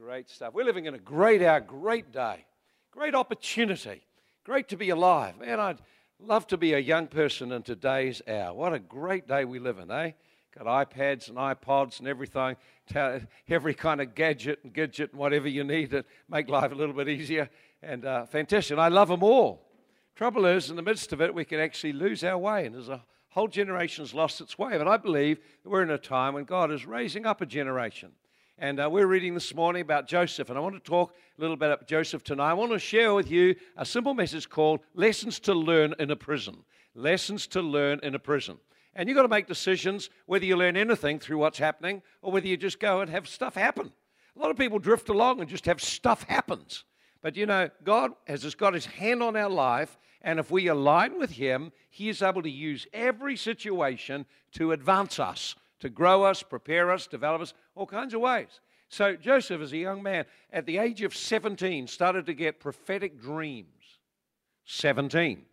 Great stuff. We're living in a great hour, great day, great opportunity. Great to be alive. Man, I'd love to be a young person in today's hour. What a great day we live in, eh? Got iPads and iPods and everything, every kind of gadget and gadget and whatever you need to make life a little bit easier. And uh, fantastic. I love them all. Trouble is, in the midst of it, we can actually lose our way, and there's a whole generation's lost its way. But I believe that we're in a time when God is raising up a generation and uh, we're reading this morning about Joseph. And I want to talk a little bit about Joseph tonight. I want to share with you a simple message called Lessons to Learn in a Prison. Lessons to Learn in a Prison. And you've got to make decisions whether you learn anything through what's happening or whether you just go and have stuff happen. A lot of people drift along and just have stuff happens. But you know, God has just got his hand on our life, and if we align with him, he is able to use every situation to advance us to grow us, prepare us, develop us, all kinds of ways. So Joseph, as a young man, at the age of 17, started to get prophetic dreams. 17.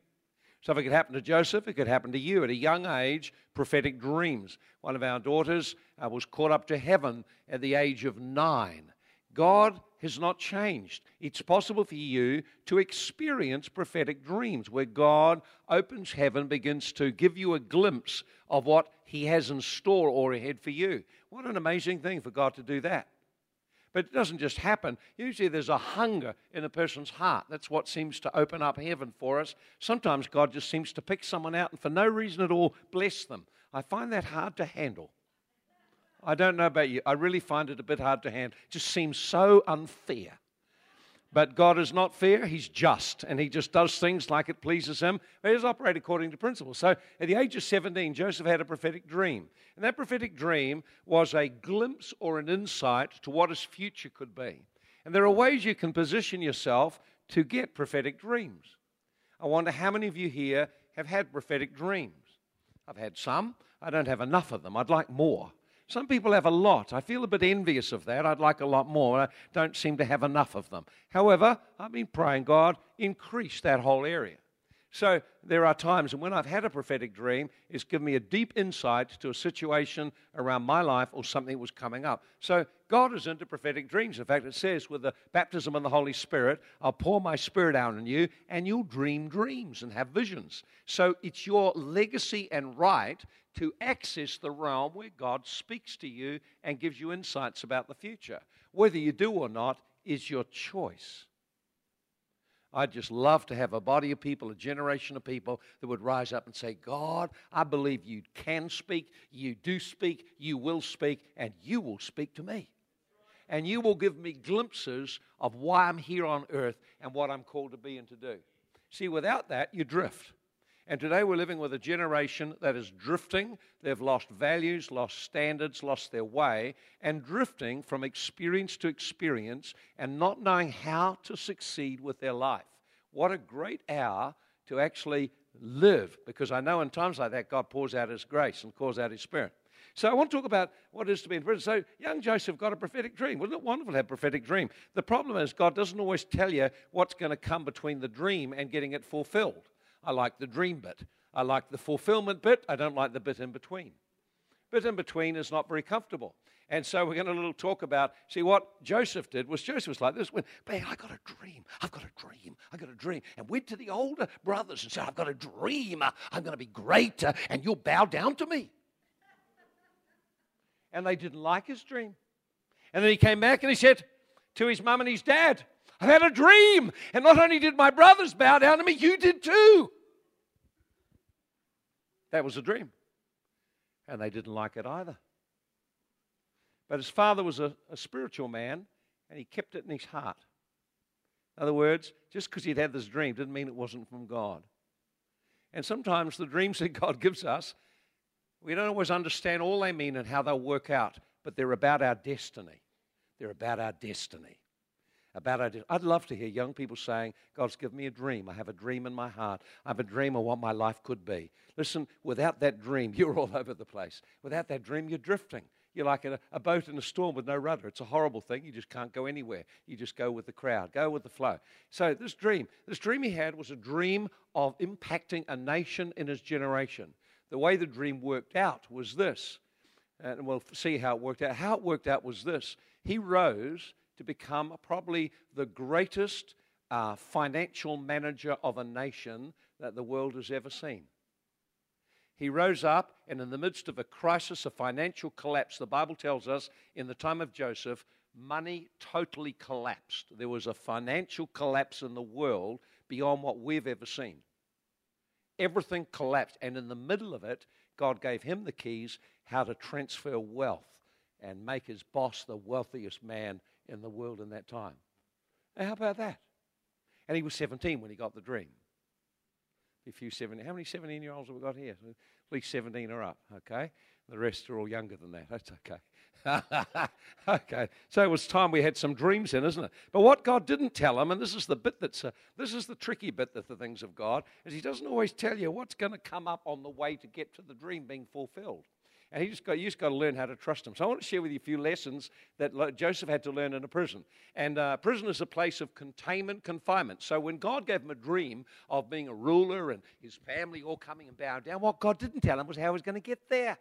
So if it could happen to Joseph, it could happen to you at a young age, prophetic dreams. One of our daughters uh, was caught up to heaven at the age of nine. God has not changed. It's possible for you to experience prophetic dreams where God opens heaven, begins to give you a glimpse of what He has in store or ahead for you. What an amazing thing for God to do that. But it doesn't just happen. Usually there's a hunger in a person's heart. That's what seems to open up heaven for us. Sometimes God just seems to pick someone out and for no reason at all bless them. I find that hard to handle. I don't know about you. I really find it a bit hard to handle. It just seems so unfair. But God is not fair, He's just, and He just does things like it pleases Him. He does operate according to principles. So at the age of 17, Joseph had a prophetic dream. And that prophetic dream was a glimpse or an insight to what his future could be. And there are ways you can position yourself to get prophetic dreams. I wonder how many of you here have had prophetic dreams. I've had some. I don't have enough of them. I'd like more. Some people have a lot. I feel a bit envious of that. I'd like a lot more. I don't seem to have enough of them. However, I've been praying, God, increase that whole area. So there are times and when I've had a prophetic dream, it's given me a deep insight to a situation around my life or something that was coming up. So God is into prophetic dreams. In fact, it says, with the baptism of the Holy Spirit, I'll pour my spirit out on you, and you'll dream dreams and have visions. So it's your legacy and right to access the realm where God speaks to you and gives you insights about the future. Whether you do or not is your choice. I'd just love to have a body of people, a generation of people that would rise up and say, God, I believe you can speak, you do speak, you will speak, and you will speak to me. And you will give me glimpses of why I'm here on earth and what I'm called to be and to do. See, without that, you drift. And today we're living with a generation that is drifting. They've lost values, lost standards, lost their way, and drifting from experience to experience and not knowing how to succeed with their life. What a great hour to actually live, because I know in times like that, God pours out His grace and pours out His Spirit. So I want to talk about what it is to be in prison. So young Joseph got a prophetic dream. Wasn't it wonderful to have a prophetic dream? The problem is God doesn't always tell you what's going to come between the dream and getting it fulfilled. I like the dream bit. I like the fulfillment bit. I don't like the bit in between. Bit in between is not very comfortable. And so we're going to little talk about, see, what Joseph did was Joseph was like this when, man, I got a dream. I've got a dream. I got a dream. And went to the older brothers and said, I've got a dream. I'm going to be great and you'll bow down to me. And they didn't like his dream. And then he came back and he said to his mum and his dad, I've had a dream. And not only did my brothers bow down to me, you did too. That was a dream. And they didn't like it either. But his father was a, a spiritual man, and he kept it in his heart. In other words, just because he'd had this dream didn't mean it wasn't from God. And sometimes the dreams that God gives us, we don't always understand all they mean and how they'll work out, but they're about our destiny. They're about our destiny about ideas. I'd love to hear young people saying, God's given me a dream. I have a dream in my heart. I have a dream of what my life could be. Listen, without that dream, you're all over the place. Without that dream, you're drifting. You're like a, a boat in a storm with no rudder. It's a horrible thing. You just can't go anywhere. You just go with the crowd, go with the flow. So, this dream, this dream he had was a dream of impacting a nation in his generation. The way the dream worked out was this, and we'll see how it worked out. How it worked out was this he rose to become probably the greatest uh, financial manager of a nation that the world has ever seen. He rose up, and in the midst of a crisis, a financial collapse, the Bible tells us in the time of Joseph, money totally collapsed. There was a financial collapse in the world beyond what we've ever seen. Everything collapsed, and in the middle of it, God gave him the keys how to transfer wealth and make his boss the wealthiest man in the world in that time. how about that? And he was 17 when he got the dream. A few 17. How many 17 year olds have we got here? At least 17 are up, okay? The rest are all younger than that. That's okay. okay. So it was time we had some dreams in, isn't it? But what God didn't tell him, and this is the bit that's, uh, this is the tricky bit of the things of God, is He doesn't always tell you what's going to come up on the way to get to the dream being fulfilled. And he just got, you just got to learn how to trust him. So I want to share with you a few lessons that Joseph had to learn in a prison. And uh, prison is a place of containment, confinement. So when God gave him a dream of being a ruler and his family all coming and bowing down, what God didn't tell him was how he was going to get there.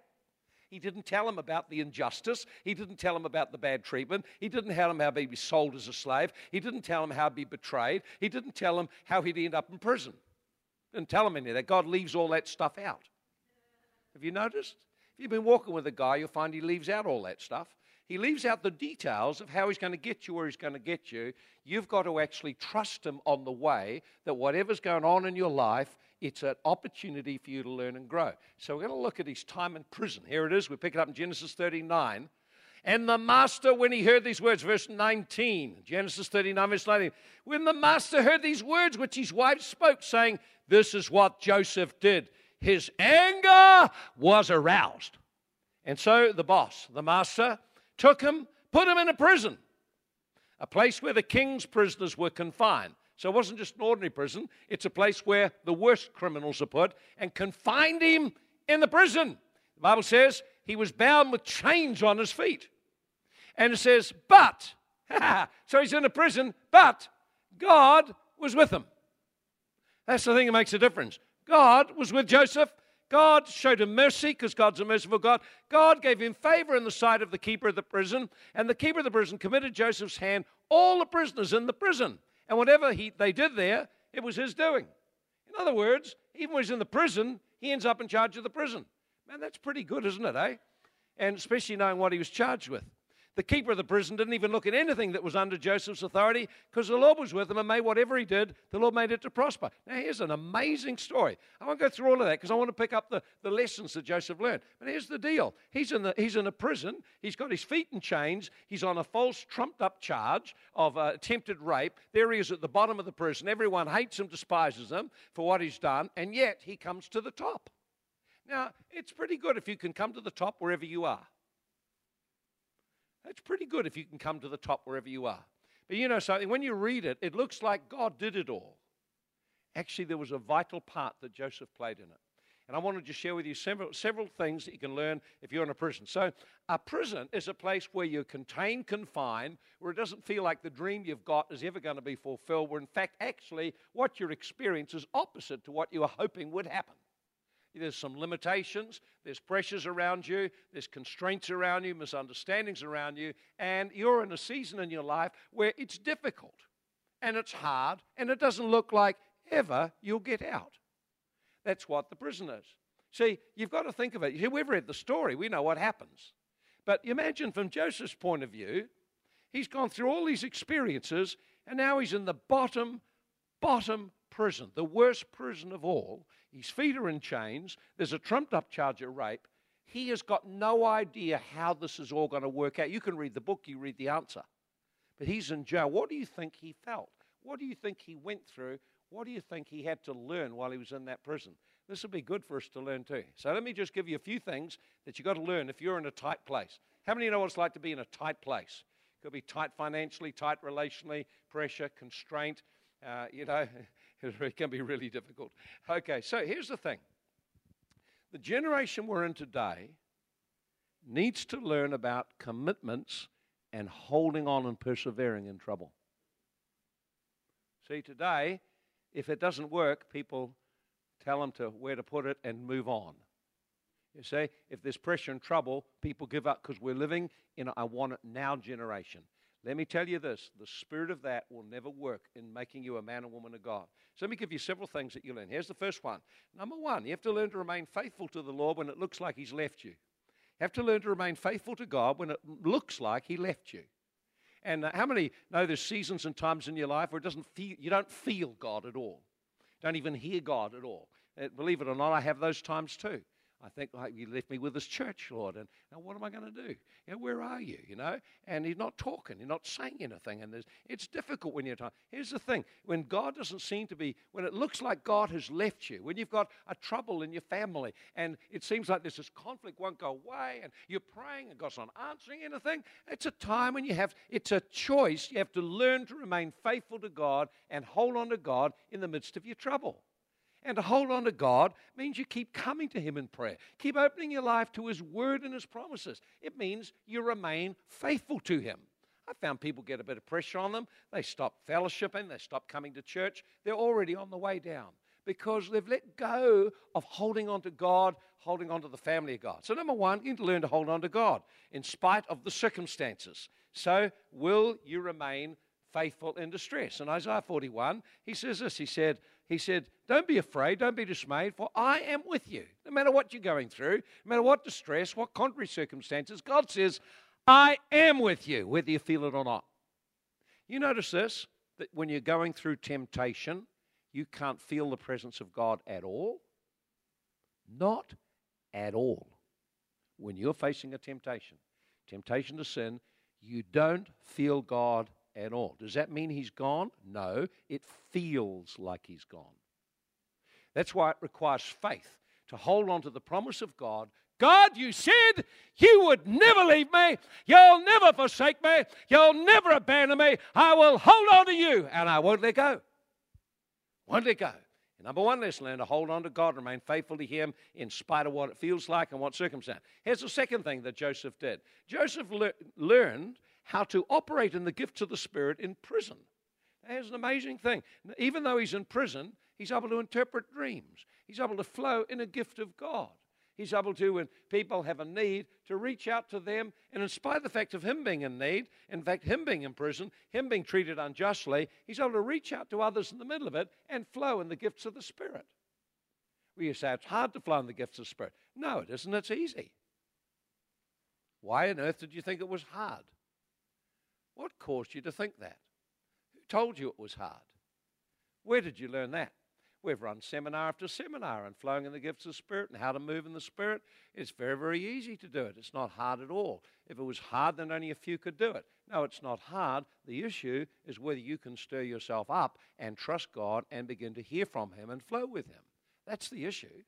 He didn't tell him about the injustice. He didn't tell him about the bad treatment. He didn't tell him how he'd be sold as a slave. He didn't tell him how he'd be betrayed. He didn't tell him how he'd end up in prison. Didn't tell him any of that. God leaves all that stuff out. Have you noticed? If you've been walking with a guy, you'll find he leaves out all that stuff. He leaves out the details of how he's going to get you where he's going to get you. You've got to actually trust him on the way that whatever's going on in your life, it's an opportunity for you to learn and grow. So we're going to look at his time in prison. Here it is. We pick it up in Genesis 39. And the master, when he heard these words, verse 19, Genesis 39, verse 19, when the master heard these words which his wife spoke, saying, This is what Joseph did his anger was aroused. And so the boss, the master, took him, put him in a prison, a place where the king's prisoners were confined. So it wasn't just an ordinary prison, it's a place where the worst criminals are put, and confined him in the prison. The Bible says he was bound with chains on his feet. And it says, but, so he's in a prison, but God was with him. That's the thing that makes a difference. God was with Joseph. God showed him mercy because God's a merciful God. God gave him favor in the sight of the keeper of the prison, and the keeper of the prison committed Joseph's hand all the prisoners in the prison. And whatever he, they did there, it was his doing. In other words, even when he's in the prison, he ends up in charge of the prison. Man, that's pretty good, isn't it, eh? And especially knowing what he was charged with. The keeper of the prison didn't even look at anything that was under Joseph's authority because the Lord was with him and made whatever he did, the Lord made it to prosper. Now, here's an amazing story. I won't go through all of that because I want to pick up the, the lessons that Joseph learned. But here's the deal he's in, the, he's in a prison, he's got his feet in chains, he's on a false, trumped up charge of uh, attempted rape. There he is at the bottom of the prison. Everyone hates him, despises him for what he's done, and yet he comes to the top. Now, it's pretty good if you can come to the top wherever you are. That's pretty good if you can come to the top wherever you are. But you know something, when you read it, it looks like God did it all. Actually, there was a vital part that Joseph played in it. And I wanted to share with you several, several things that you can learn if you're in a prison. So, a prison is a place where you're contained, confined, where it doesn't feel like the dream you've got is ever going to be fulfilled, where in fact, actually, what you experience is opposite to what you were hoping would happen. There's some limitations, there's pressures around you, there's constraints around you, misunderstandings around you, and you're in a season in your life where it's difficult and it's hard and it doesn't look like ever you'll get out. That's what the prison is. See, you've got to think of it. We've read the story, we know what happens. But imagine from Joseph's point of view, he's gone through all these experiences and now he's in the bottom, bottom prison, the worst prison of all. His feet are in chains. There's a trumped up charge of rape. He has got no idea how this is all going to work out. You can read the book, you read the answer. But he's in jail. What do you think he felt? What do you think he went through? What do you think he had to learn while he was in that prison? This will be good for us to learn too. So let me just give you a few things that you've got to learn if you're in a tight place. How many know what it's like to be in a tight place? It could be tight financially, tight relationally, pressure, constraint. Uh, you know, it can be really difficult. Okay, so here's the thing the generation we're in today needs to learn about commitments and holding on and persevering in trouble. See, today, if it doesn't work, people tell them to where to put it and move on. You see, if there's pressure and trouble, people give up because we're living in a I want it now generation. Let me tell you this the spirit of that will never work in making you a man or woman of God. So let me give you several things that you learn. Here's the first one. Number one, you have to learn to remain faithful to the Lord when it looks like He's left you. You have to learn to remain faithful to God when it looks like He left you. And uh, how many know there's seasons and times in your life where it doesn't feel, you don't feel God at all, don't even hear God at all? Uh, believe it or not, I have those times too. I think, like, you left me with this church, Lord, and now what am I going to do? You know, where are you? You know, and he's not talking, he's not saying anything, and it's difficult when you're talking. Here's the thing: when God doesn't seem to be, when it looks like God has left you, when you've got a trouble in your family, and it seems like there's this conflict won't go away, and you're praying and God's not answering anything, it's a time when you have, it's a choice. You have to learn to remain faithful to God and hold on to God in the midst of your trouble. And to hold on to God means you keep coming to Him in prayer. Keep opening your life to His Word and His promises. It means you remain faithful to Him. I found people get a bit of pressure on them. They stop fellowshipping, they stop coming to church. They're already on the way down because they've let go of holding on to God, holding on to the family of God. So, number one, you need to learn to hold on to God in spite of the circumstances. So, will you remain faithful in distress? In Isaiah 41, he says this He said, he said, Don't be afraid, don't be dismayed, for I am with you. No matter what you're going through, no matter what distress, what contrary circumstances, God says, I am with you, whether you feel it or not. You notice this that when you're going through temptation, you can't feel the presence of God at all? Not at all. When you're facing a temptation, temptation to sin, you don't feel God at all. Does that mean he's gone? No, it feels like he's gone. That's why it requires faith to hold on to the promise of God. God, you said you would never leave me. You'll never forsake me. You'll never abandon me. I will hold on to you and I won't let go. Won't let go. Number one, let's learn to hold on to God, remain faithful to Him in spite of what it feels like and what circumstance. Here's the second thing that Joseph did Joseph le- learned how to operate in the gifts of the Spirit in prison. That's an amazing thing. Even though he's in prison, he's able to interpret dreams. He's able to flow in a gift of God. He's able to, when people have a need, to reach out to them. And in spite of the fact of him being in need, in fact, him being in prison, him being treated unjustly, he's able to reach out to others in the middle of it and flow in the gifts of the Spirit. We say it's hard to flow in the gifts of the Spirit. No, it isn't. It's easy. Why on earth did you think it was hard? What caused you to think that? Who told you it was hard? Where did you learn that? We've run seminar after seminar on flowing in the gifts of Spirit and how to move in the Spirit. It's very, very easy to do it. It's not hard at all. If it was hard, then only a few could do it. No, it's not hard. The issue is whether you can stir yourself up and trust God and begin to hear from Him and flow with Him. That's the issue.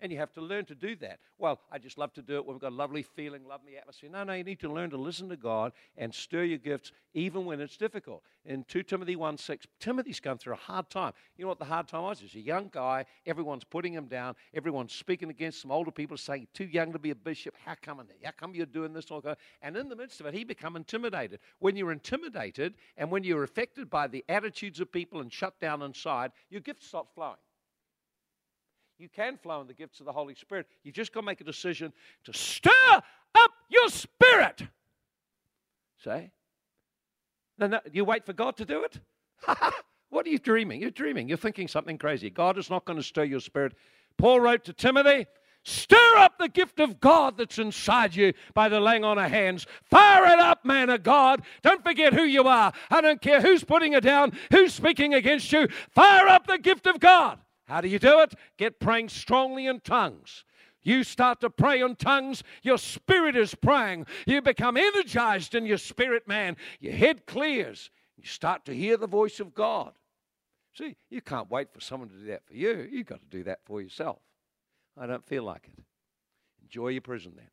And you have to learn to do that. Well, I just love to do it when we've got a lovely feeling, lovely atmosphere. No, no, you need to learn to listen to God and stir your gifts even when it's difficult. In 2 Timothy 1 6, Timothy's gone through a hard time. You know what the hard time was? He's a young guy. Everyone's putting him down. Everyone's speaking against him. Older people saying, too young to be a bishop. How come, how come you're doing this? And in the midst of it, he become intimidated. When you're intimidated and when you're affected by the attitudes of people and shut down inside, your gift stops flowing you can flow in the gifts of the Holy Spirit. You've just got to make a decision to stir up your spirit. Say, no, no, you wait for God to do it? what are you dreaming? You're dreaming. You're thinking something crazy. God is not going to stir your spirit. Paul wrote to Timothy, Stir up the gift of God that's inside you by the laying on of hands. Fire it up, man of God. Don't forget who you are. I don't care who's putting it down, who's speaking against you. Fire up the gift of God. How do you do it? Get praying strongly in tongues. You start to pray in tongues, your spirit is praying. You become energized in your spirit, man. Your head clears. You start to hear the voice of God. See, you can't wait for someone to do that for you. You've got to do that for yourself. I don't feel like it. Enjoy your prison then.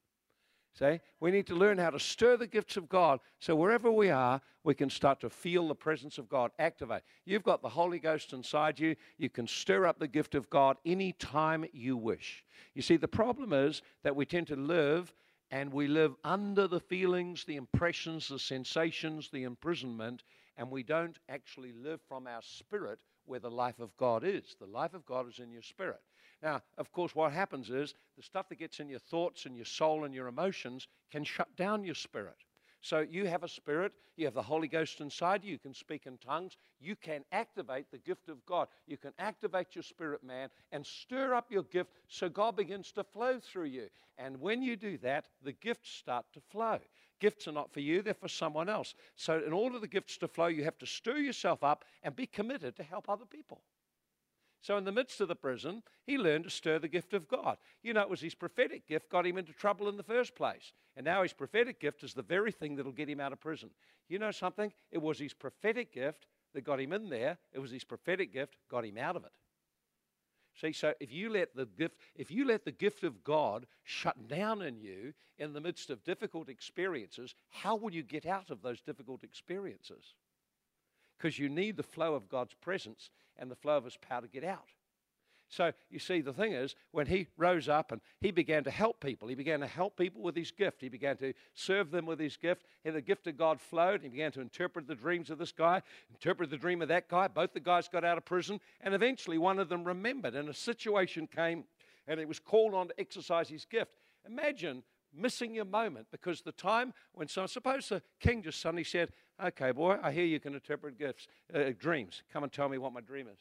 See, we need to learn how to stir the gifts of God so wherever we are, we can start to feel the presence of God activate. You've got the Holy Ghost inside you. You can stir up the gift of God anytime you wish. You see, the problem is that we tend to live and we live under the feelings, the impressions, the sensations, the imprisonment, and we don't actually live from our spirit where the life of God is. The life of God is in your spirit. Now, of course, what happens is the stuff that gets in your thoughts and your soul and your emotions can shut down your spirit. So you have a spirit, you have the Holy Ghost inside you, you can speak in tongues, you can activate the gift of God. You can activate your spirit man and stir up your gift so God begins to flow through you. And when you do that, the gifts start to flow. Gifts are not for you, they're for someone else. So, in order for the gifts to flow, you have to stir yourself up and be committed to help other people. So, in the midst of the prison, he learned to stir the gift of God. You know, it was his prophetic gift got him into trouble in the first place. And now his prophetic gift is the very thing that'll get him out of prison. You know something? It was his prophetic gift that got him in there, it was his prophetic gift got him out of it. See, so if you let the gift, if you let the gift of God shut down in you in the midst of difficult experiences, how will you get out of those difficult experiences? Because you need the flow of God's presence and the flow of His power to get out. So you see, the thing is, when he rose up and he began to help people, he began to help people with his gift. He began to serve them with his gift. And the gift of God flowed. He began to interpret the dreams of this guy, interpret the dream of that guy. Both the guys got out of prison. And eventually, one of them remembered. And a situation came and he was called on to exercise his gift. Imagine missing your moment because the time when so suppose the king just suddenly said, Okay, boy, I hear you can interpret gifts, uh, dreams. Come and tell me what my dream is.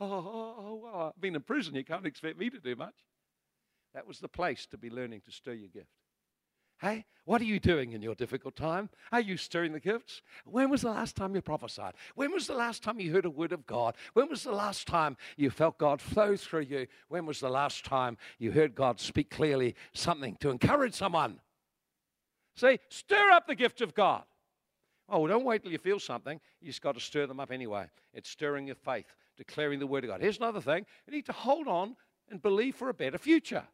Oh, oh, oh, well, I've been in prison. You can't expect me to do much. That was the place to be learning to stir your gift. Hey, what are you doing in your difficult time? Are you stirring the gifts? When was the last time you prophesied? When was the last time you heard a word of God? When was the last time you felt God flow through you? When was the last time you heard God speak clearly something to encourage someone? See, stir up the gift of God. Oh, well, don't wait till you feel something. You just got to stir them up anyway. It's stirring your faith declaring the word of God. Here's another thing you need to hold on and believe for a better future.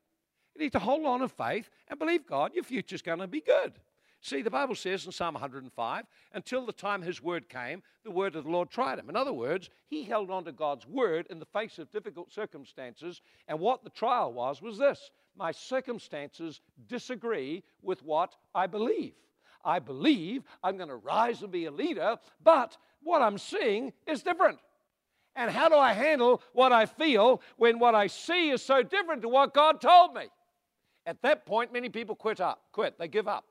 You need to hold on in faith and believe God, your future's going to be good. See, the Bible says in Psalm 105, until the time his word came, the word of the Lord tried him. In other words, he held on to God's word in the face of difficult circumstances. And what the trial was, was this my circumstances disagree with what I believe. I believe I'm going to rise and be a leader, but what I'm seeing is different. And how do I handle what I feel when what I see is so different to what God told me? At that point, many people quit up, quit, they give up.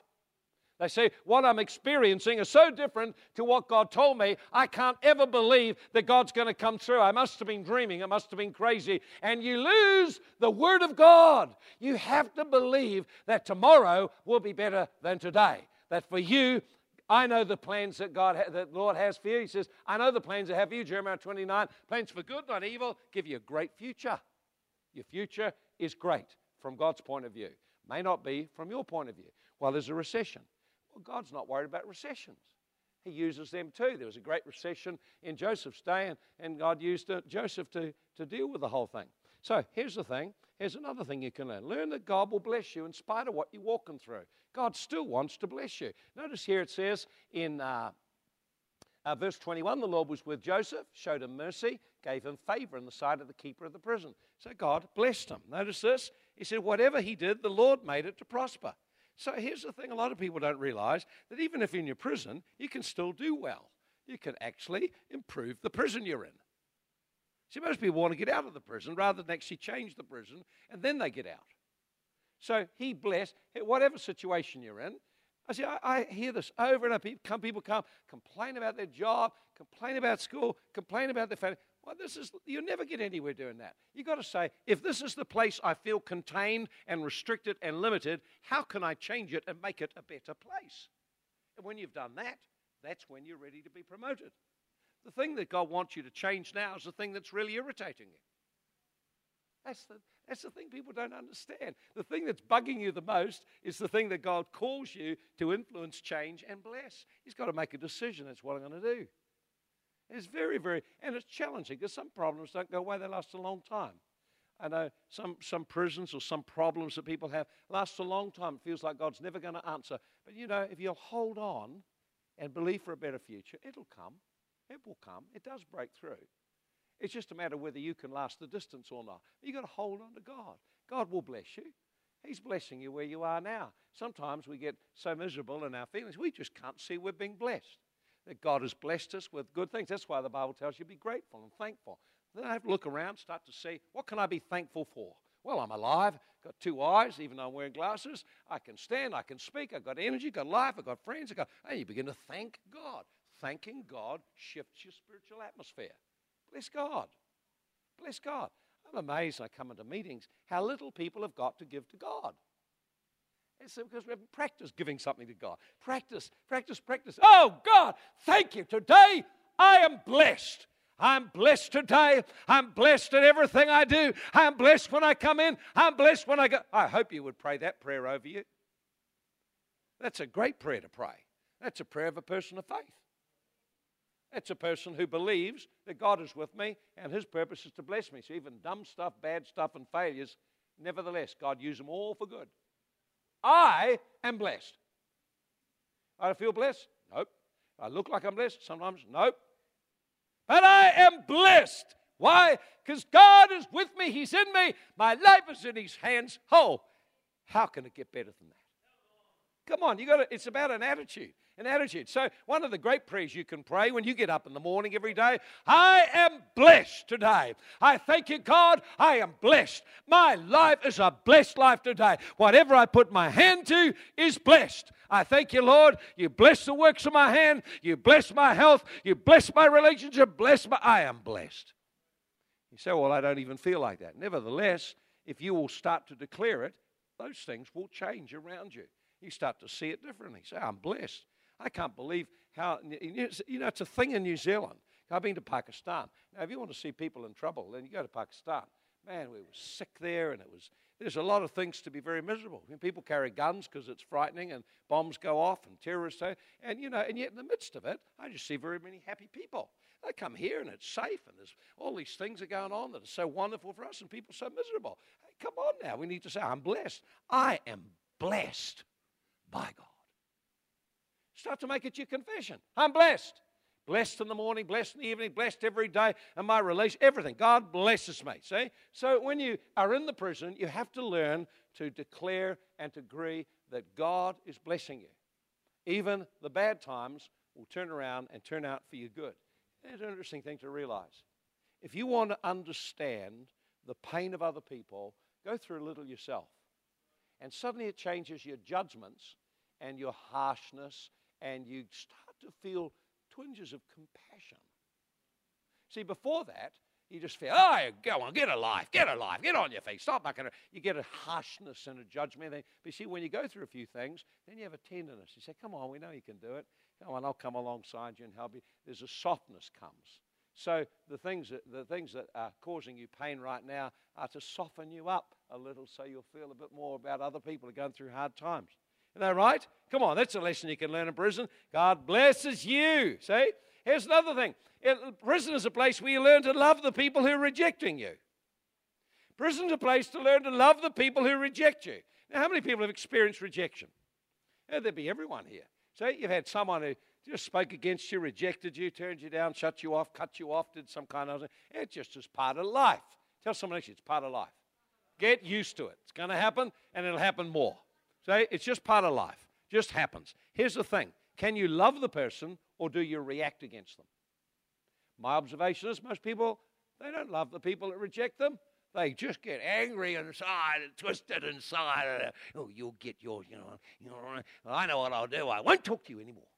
They say, What I'm experiencing is so different to what God told me, I can't ever believe that God's going to come through. I must have been dreaming, I must have been crazy. And you lose the Word of God. You have to believe that tomorrow will be better than today. That for you, I know the plans that God, ha- that the Lord has for you. He says, I know the plans I have for you, Jeremiah 29, plans for good, not evil, give you a great future. Your future is great from God's point of view. May not be from your point of view. Well, there's a recession. Well, God's not worried about recessions. He uses them too. There was a great recession in Joseph's day, and, and God used uh, Joseph to, to deal with the whole thing. So here's the thing. Here's another thing you can learn. Learn that God will bless you in spite of what you're walking through. God still wants to bless you. Notice here it says in uh, uh, verse 21 the Lord was with Joseph, showed him mercy, gave him favor in the sight of the keeper of the prison. So God blessed him. Notice this. He said, whatever he did, the Lord made it to prosper. So here's the thing a lot of people don't realize that even if in your prison, you can still do well. You can actually improve the prison you're in. See, most people want to get out of the prison rather than actually change the prison, and then they get out. So he blessed whatever situation you're in. I see, I, I hear this over and over. Come, people come, complain about their job, complain about school, complain about their family. Well, this is you'll never get anywhere doing that. You've got to say, if this is the place I feel contained and restricted and limited, how can I change it and make it a better place? And when you've done that, that's when you're ready to be promoted. The thing that God wants you to change now is the thing that's really irritating you. That's the, that's the thing people don't understand. The thing that's bugging you the most is the thing that God calls you to influence, change, and bless. He's got to make a decision. That's what I'm going to do. It's very, very, and it's challenging because some problems don't go away, they last a long time. I know some, some prisons or some problems that people have last a long time. It feels like God's never going to answer. But you know, if you'll hold on and believe for a better future, it'll come. It will come. It does break through. It's just a matter whether you can last the distance or not. You've got to hold on to God. God will bless you. He's blessing you where you are now. Sometimes we get so miserable in our feelings, we just can't see we're being blessed. That God has blessed us with good things. That's why the Bible tells you be grateful and thankful. Then I have to look around, start to see what can I be thankful for? Well, I'm alive, got two eyes, even though I'm wearing glasses. I can stand, I can speak, I've got energy, got life, I've got friends. I've got, and you begin to thank God. Thanking God shifts your spiritual atmosphere. Bless God. Bless God. I'm amazed I come into meetings how little people have got to give to God. It's because we haven't practiced giving something to God. Practice, practice, practice. Oh, God, thank you. Today I am blessed. I'm blessed today. I'm blessed at everything I do. I'm blessed when I come in. I'm blessed when I go. I hope you would pray that prayer over you. That's a great prayer to pray. That's a prayer of a person of faith. That's a person who believes that God is with me and his purpose is to bless me. So even dumb stuff, bad stuff, and failures, nevertheless, God used them all for good. I am blessed. I feel blessed? Nope. I look like I'm blessed? Sometimes? Nope. But I am blessed. Why? Because God is with me. He's in me. My life is in His hands. Oh, how can it get better than that? Come on, you got to, it's about an attitude. Attitude. So, one of the great prayers you can pray when you get up in the morning every day I am blessed today. I thank you, God. I am blessed. My life is a blessed life today. Whatever I put my hand to is blessed. I thank you, Lord. You bless the works of my hand. You bless my health. You bless my relationship. Bless my. I am blessed. You say, Well, I don't even feel like that. Nevertheless, if you will start to declare it, those things will change around you you start to see it differently. Say, I'm blessed. I can't believe how, you know, it's a thing in New Zealand. I've been to Pakistan. Now, if you want to see people in trouble, then you go to Pakistan. Man, we were sick there, and it was, there's a lot of things to be very miserable. I mean, people carry guns because it's frightening, and bombs go off, and terrorists, and, you know, and yet in the midst of it, I just see very many happy people. They come here, and it's safe, and there's all these things are going on that are so wonderful for us, and people so miserable. Hey, come on now. We need to say, I'm blessed. I am blessed by God. Start to make it your confession. I'm blessed. Blessed in the morning, blessed in the evening, blessed every day, and my release, everything. God blesses me. See? So when you are in the prison, you have to learn to declare and to agree that God is blessing you. Even the bad times will turn around and turn out for your good. It's an interesting thing to realize. If you want to understand the pain of other people, go through a little yourself. And suddenly it changes your judgments and your harshness, and you start to feel twinges of compassion. See, before that, you just feel, oh, go on, get a life, get a life, get on your feet, stop mucking around. You get a harshness and a judgment. But you see, when you go through a few things, then you have a tenderness. You say, come on, we know you can do it. Come on, I'll come alongside you and help you. There's a softness comes. So the things that, the things that are causing you pain right now are to soften you up a little so you'll feel a bit more about other people who are going through hard times. Isn't that right? Come on, that's a lesson you can learn in prison. God blesses you. See? Here's another thing. Prison is a place where you learn to love the people who are rejecting you. Prison's a place to learn to love the people who reject you. Now, how many people have experienced rejection? Yeah, there'd be everyone here. See, you've had someone who just spoke against you, rejected you, turned you down, shut you off, cut you off, did some kind of thing. It's just as part of life. Tell someone else it's part of life. Get used to it. It's going to happen, and it'll happen more. See, it's just part of life. Just happens. Here's the thing can you love the person or do you react against them? My observation is most people, they don't love the people that reject them. They just get angry inside and twisted inside. Oh, you'll get yours, you know. You know I know what I'll do. I won't talk to you anymore.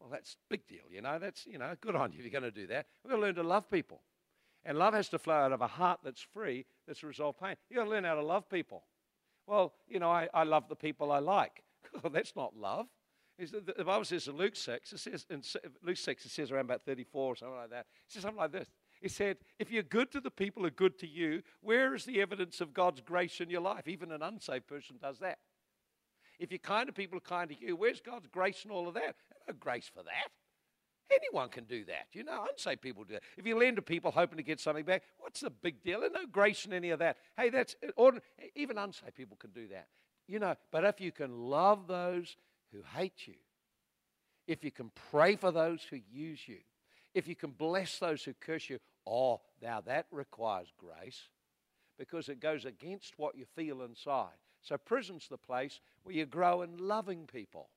Well, that's big deal, you know. That's, you know, good on you if you're going to do that. We've got to learn to love people. And love has to flow out of a heart that's free, that's resolved pain. You've got to learn how to love people. Well, you know, I, I love the people I like. Well, that's not love. The Bible says in Luke 6, it says in Luke 6, it says around about 34 or something like that. It says something like this. It said, if you're good to the people who are good to you, where is the evidence of God's grace in your life? Even an unsaved person does that. If you're kind to people who are kind to you, where's God's grace and all of that? no grace for that. Anyone can do that. You know, unsaved people do that. If you lend to people hoping to get something back, what's the big deal? There's no grace in any of that. Hey, that's even unsaved people can do that. You know, but if you can love those who hate you, if you can pray for those who use you, if you can bless those who curse you, oh, now that requires grace because it goes against what you feel inside. So prison's the place where you grow in loving people.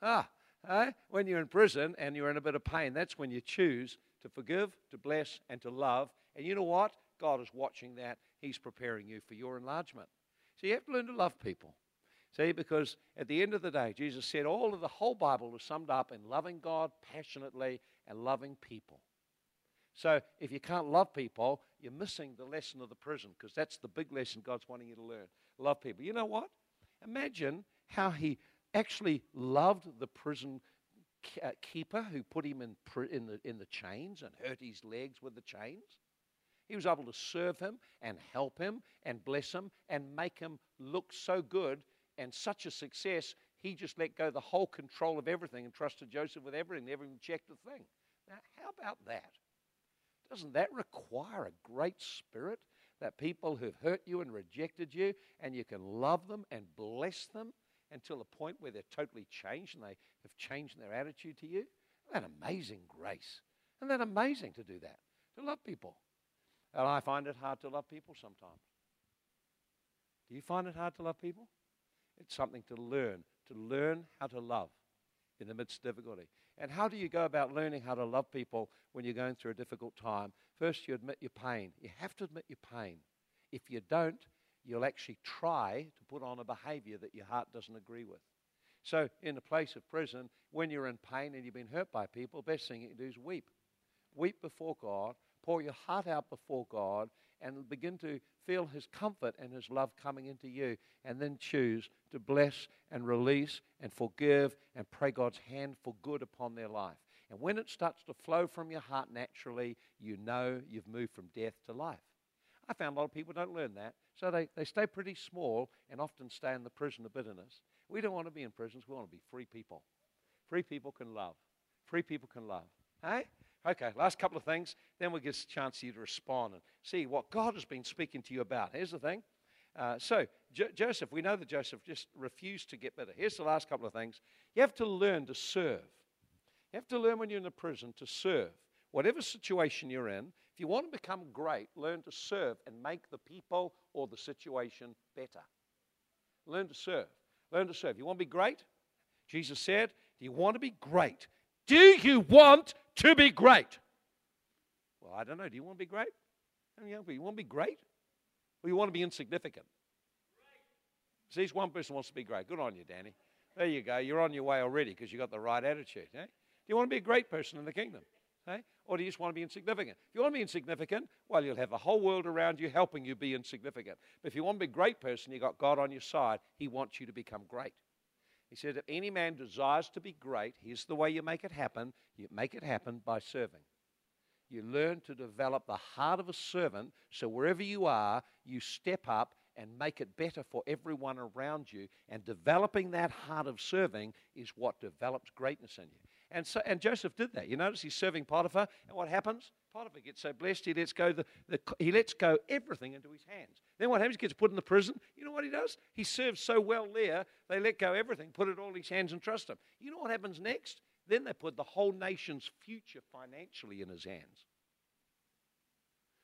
Ah, when you're in prison and you're in a bit of pain, that's when you choose to forgive, to bless, and to love. And you know what? God is watching that, He's preparing you for your enlargement. So you have to learn to love people. See, because at the end of the day, Jesus said all of the whole Bible was summed up in loving God passionately and loving people. So if you can't love people, you're missing the lesson of the prison because that's the big lesson God's wanting you to learn. Love people. You know what? Imagine how he actually loved the prison uh, keeper who put him in, in, the, in the chains and hurt his legs with the chains. He was able to serve him and help him and bless him and make him look so good and such a success. He just let go the whole control of everything and trusted Joseph with everything, never even checked a thing. Now, how about that? Doesn't that require a great spirit that people who've hurt you and rejected you, and you can love them and bless them until the point where they're totally changed and they have changed their attitude to you? Isn't that amazing grace? Isn't that amazing to do that? To love people. And I find it hard to love people sometimes. Do you find it hard to love people? It's something to learn, to learn how to love in the midst of difficulty. And how do you go about learning how to love people when you're going through a difficult time? First, you admit your pain. You have to admit your pain. If you don't, you'll actually try to put on a behavior that your heart doesn't agree with. So, in a place of prison, when you're in pain and you've been hurt by people, best thing you can do is weep. Weep before God, pour your heart out before God, and begin to feel His comfort and His love coming into you, and then choose to bless and release and forgive and pray God's hand for good upon their life. And when it starts to flow from your heart naturally, you know you've moved from death to life. I found a lot of people don't learn that, so they, they stay pretty small and often stay in the prison of bitterness. We don't want to be in prisons, we want to be free people. Free people can love. Free people can love. Hey? Okay, last couple of things. Then we'll give a chance for you to respond and see what God has been speaking to you about. Here's the thing. Uh, so, jo- Joseph, we know that Joseph just refused to get better. Here's the last couple of things. You have to learn to serve. You have to learn when you're in the prison to serve. Whatever situation you're in, if you want to become great, learn to serve and make the people or the situation better. Learn to serve. Learn to serve. You want to be great? Jesus said, Do you want to be great? Do you want to be great? Well, I don't know. Do you want to be great? You want to be great? Or you want to be insignificant? See, each one person wants to be great. Good on you, Danny. There you go. You're on your way already because you've got the right attitude. Eh? Do you want to be a great person in the kingdom? Eh? Or do you just want to be insignificant? If you want to be insignificant, well, you'll have a whole world around you helping you be insignificant. But if you want to be a great person, you've got God on your side. He wants you to become great. He said, if any man desires to be great, here's the way you make it happen you make it happen by serving. You learn to develop the heart of a servant so wherever you are, you step up and make it better for everyone around you. And developing that heart of serving is what develops greatness in you. And, so, and Joseph did that. You notice he's serving Potiphar, and what happens? Potiphar gets so blessed, he lets go, the, the, he lets go everything into his hands. Then what happens? He gets put in the prison. You know what he does? He serves so well there, they let go everything, put it all in his hands, and trust him. You know what happens next? Then they put the whole nation's future financially in his hands.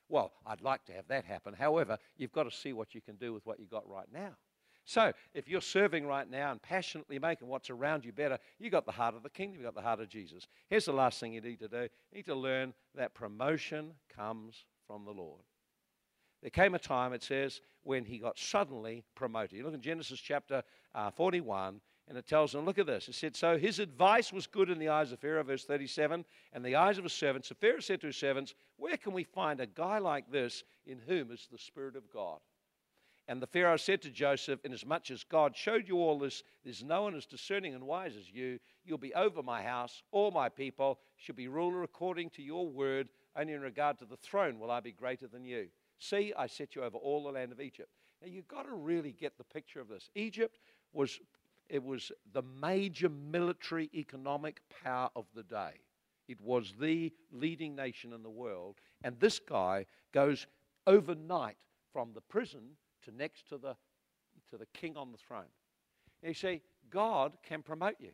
Well, I'd like to have that happen. However, you've got to see what you can do with what you've got right now. So, if you're serving right now and passionately making what's around you better, you've got the heart of the kingdom, you've got the heart of Jesus. Here's the last thing you need to do you need to learn that promotion comes from the Lord. There came a time, it says, when he got suddenly promoted. You look in Genesis chapter uh, 41, and it tells them, look at this. It said, So his advice was good in the eyes of Pharaoh, verse 37, and the eyes of his servants. So Pharaoh said to his servants, Where can we find a guy like this in whom is the Spirit of God? And the Pharaoh said to Joseph, Inasmuch as God showed you all this, there's no one as discerning and wise as you. You'll be over my house. All my people shall be ruler according to your word. Only in regard to the throne will I be greater than you. See, I set you over all the land of Egypt. Now, you've got to really get the picture of this. Egypt was, it was the major military economic power of the day. It was the leading nation in the world. And this guy goes overnight from the prison to next to the, to the king on the throne. And you see, God can promote you.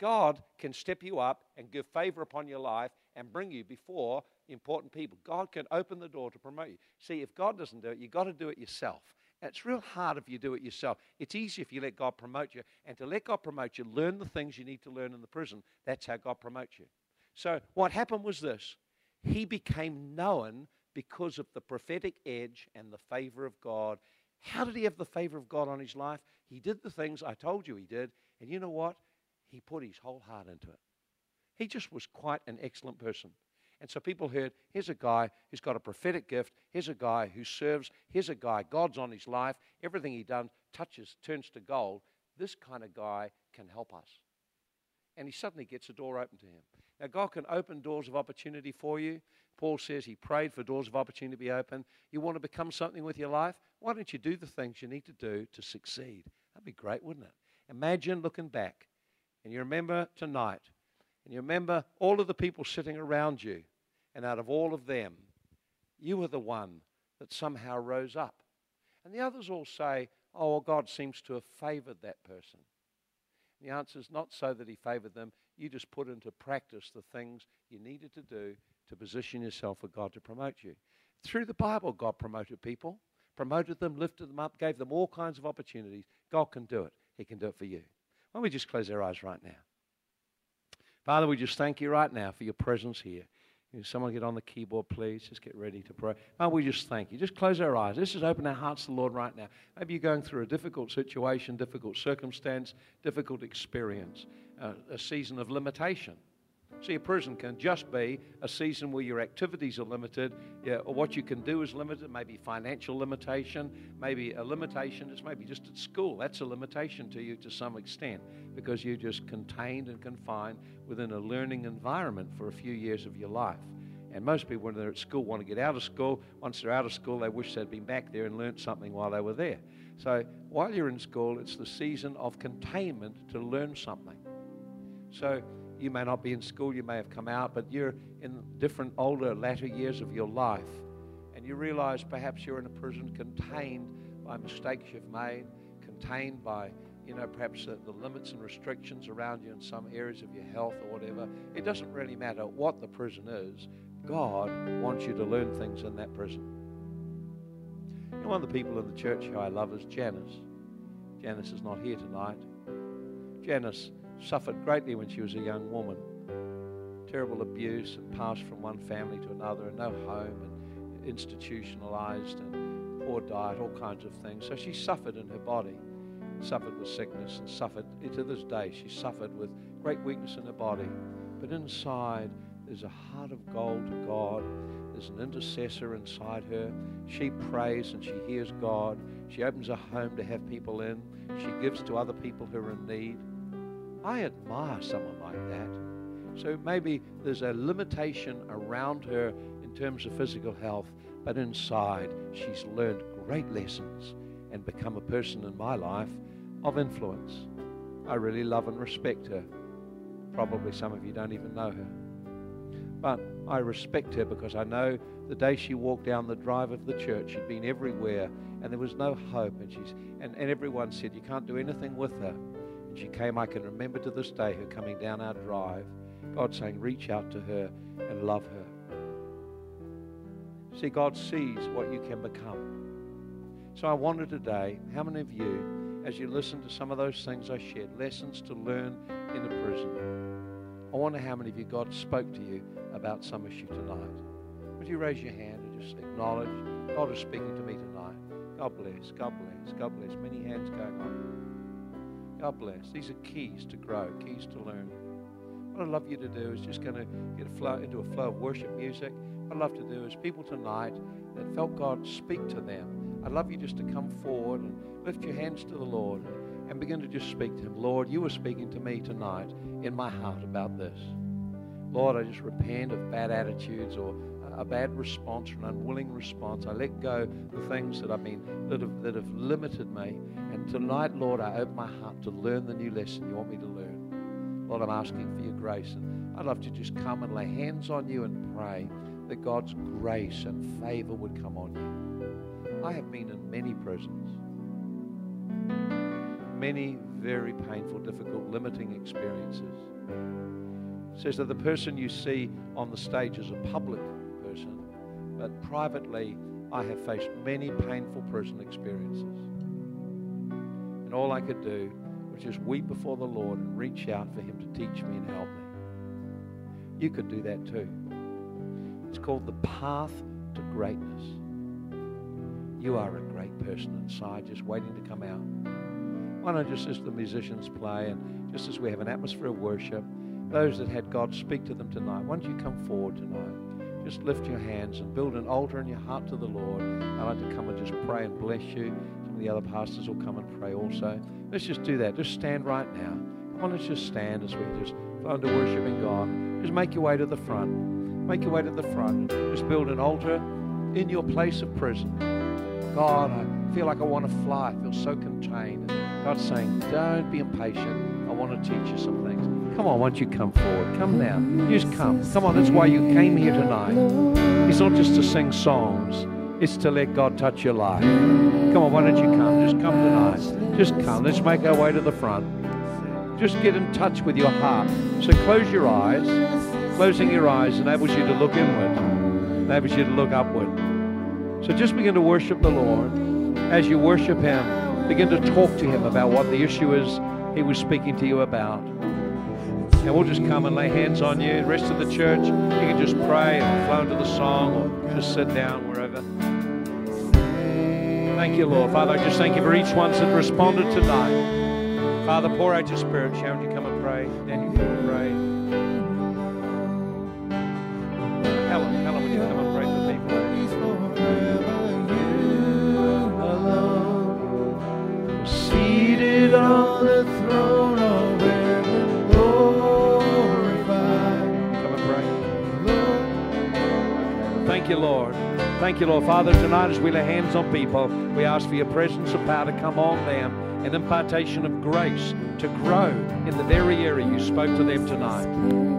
God can step you up and give favor upon your life and bring you before important people. God can open the door to promote you. See, if God doesn't do it, you've got to do it yourself. It's real hard if you do it yourself. It's easy if you let God promote you. And to let God promote you, learn the things you need to learn in the prison. That's how God promotes you. So what happened was this He became known because of the prophetic edge and the favor of God. How did he have the favor of God on his life? He did the things I told you he did. And you know what? He put his whole heart into it. He just was quite an excellent person. And so people heard, here's a guy who's got a prophetic gift. Here's a guy who serves. Here's a guy, God's on his life. Everything he does touches, turns to gold. This kind of guy can help us. And he suddenly gets a door open to him. Now, God can open doors of opportunity for you. Paul says he prayed for doors of opportunity to be open. You want to become something with your life? Why don't you do the things you need to do to succeed? That'd be great, wouldn't it? Imagine looking back and you remember tonight, and you remember all of the people sitting around you, and out of all of them, you were the one that somehow rose up. And the others all say, Oh, well, God seems to have favored that person. The answer is not so that He favored them. You just put into practice the things you needed to do to position yourself for God to promote you. Through the Bible, God promoted people, promoted them, lifted them up, gave them all kinds of opportunities. God can do it. He can do it for you. Why don't we just close our eyes right now? Father, we just thank you right now for your presence here. Someone get on the keyboard, please? Just get ready to pray. Father, we just thank you. Just close our eyes. Let's just open our hearts to the Lord right now. Maybe you're going through a difficult situation, difficult circumstance, difficult experience, uh, a season of limitation. See, a prison can just be a season where your activities are limited, yeah, or what you can do is limited, maybe financial limitation, maybe a limitation is maybe just at school. That's a limitation to you to some extent because you're just contained and confined within a learning environment for a few years of your life. And most people, when they're at school, want to get out of school. Once they're out of school, they wish they'd been back there and learned something while they were there. So while you're in school, it's the season of containment to learn something. So you may not be in school, you may have come out, but you're in different older, latter years of your life, and you realize perhaps you're in a prison contained by mistakes you've made, contained by, you know, perhaps the, the limits and restrictions around you in some areas of your health or whatever. It doesn't really matter what the prison is. God wants you to learn things in that prison. And one of the people in the church who I love is Janice. Janice is not here tonight. Janice suffered greatly when she was a young woman. Terrible abuse and passed from one family to another and no home and institutionalized and poor diet, all kinds of things. So she suffered in her body, suffered with sickness and suffered to this day. She suffered with great weakness in her body. But inside, there's a heart of gold to God. There's an intercessor inside her. She prays and she hears God. She opens a home to have people in. She gives to other people who are in need. I admire someone like that. So maybe there's a limitation around her in terms of physical health, but inside she's learned great lessons and become a person in my life of influence. I really love and respect her. Probably some of you don't even know her. But I respect her because I know the day she walked down the drive of the church, she'd been everywhere and there was no hope. And, she's, and, and everyone said, You can't do anything with her. And she came, I can remember to this day her coming down our drive, God saying, reach out to her and love her. See, God sees what you can become. So I wonder today, how many of you, as you listen to some of those things I shared, lessons to learn in a prison, I wonder how many of you God spoke to you about some issue tonight. Would you raise your hand and just acknowledge God is speaking to me tonight? God bless, God bless, God bless. Many hands going on. God bless. These are keys to grow, keys to learn. What I'd love you to do is just going to get a flow into a flow of worship music. What I'd love to do is people tonight that felt God speak to them. I'd love you just to come forward and lift your hands to the Lord and begin to just speak to Him. Lord, you were speaking to me tonight in my heart about this. Lord, I just repent of bad attitudes or a bad response or an unwilling response. I let go the things that I mean that have that have limited me. Tonight, Lord, I open my heart to learn the new lesson you want me to learn. Lord, I'm asking for your grace. And I'd love to just come and lay hands on you and pray that God's grace and favor would come on you. I have been in many prisons, many very painful, difficult, limiting experiences. It says that the person you see on the stage is a public person, but privately, I have faced many painful prison experiences. And all I could do was just weep before the Lord and reach out for Him to teach me and help me. You could do that too. It's called the path to greatness. You are a great person inside, just waiting to come out. Why not just as the musicians play and just as we have an atmosphere of worship, those that had God speak to them tonight, why don't you come forward tonight? Just lift your hands and build an altar in your heart to the Lord. I'd like to come and just pray and bless you. The other pastors will come and pray also. Let's just do that. Just stand right now. Come on, let's just stand as we just flow into worshiping God. Just make your way to the front. Make your way to the front. Just build an altar in your place of prison. God, I feel like I want to fly. I feel so contained. God's saying, don't be impatient. I want to teach you some things. Come on, won't you come forward? Come now. Just come. Come on, that's why you came here tonight. It's not just to sing songs, it's to let God touch your life. Come on, why don't you come? Just come tonight. Just come. Let's make our way to the front. Just get in touch with your heart. So close your eyes. Closing your eyes enables you to look inward, enables you to look upward. So just begin to worship the Lord. As you worship Him, begin to talk to Him about what the issue is He was speaking to you about. And we'll just come and lay hands on you. The rest of the church, you can just pray and flow into the song or just sit down wherever. Thank you, Lord. Father, I just thank you for each one that responded tonight. Father, pour out your spirit. Sharon, you come and pray. Dan, you come and pray. Helen, Helen, would you come and pray for people? Seated on the throne of heaven, glorified. Come and pray. Thank you, Lord. Thank you, Lord. Father, tonight as we lay hands on people, we ask for your presence of power to come on them, an impartation of grace to grow in the very area you spoke to them tonight.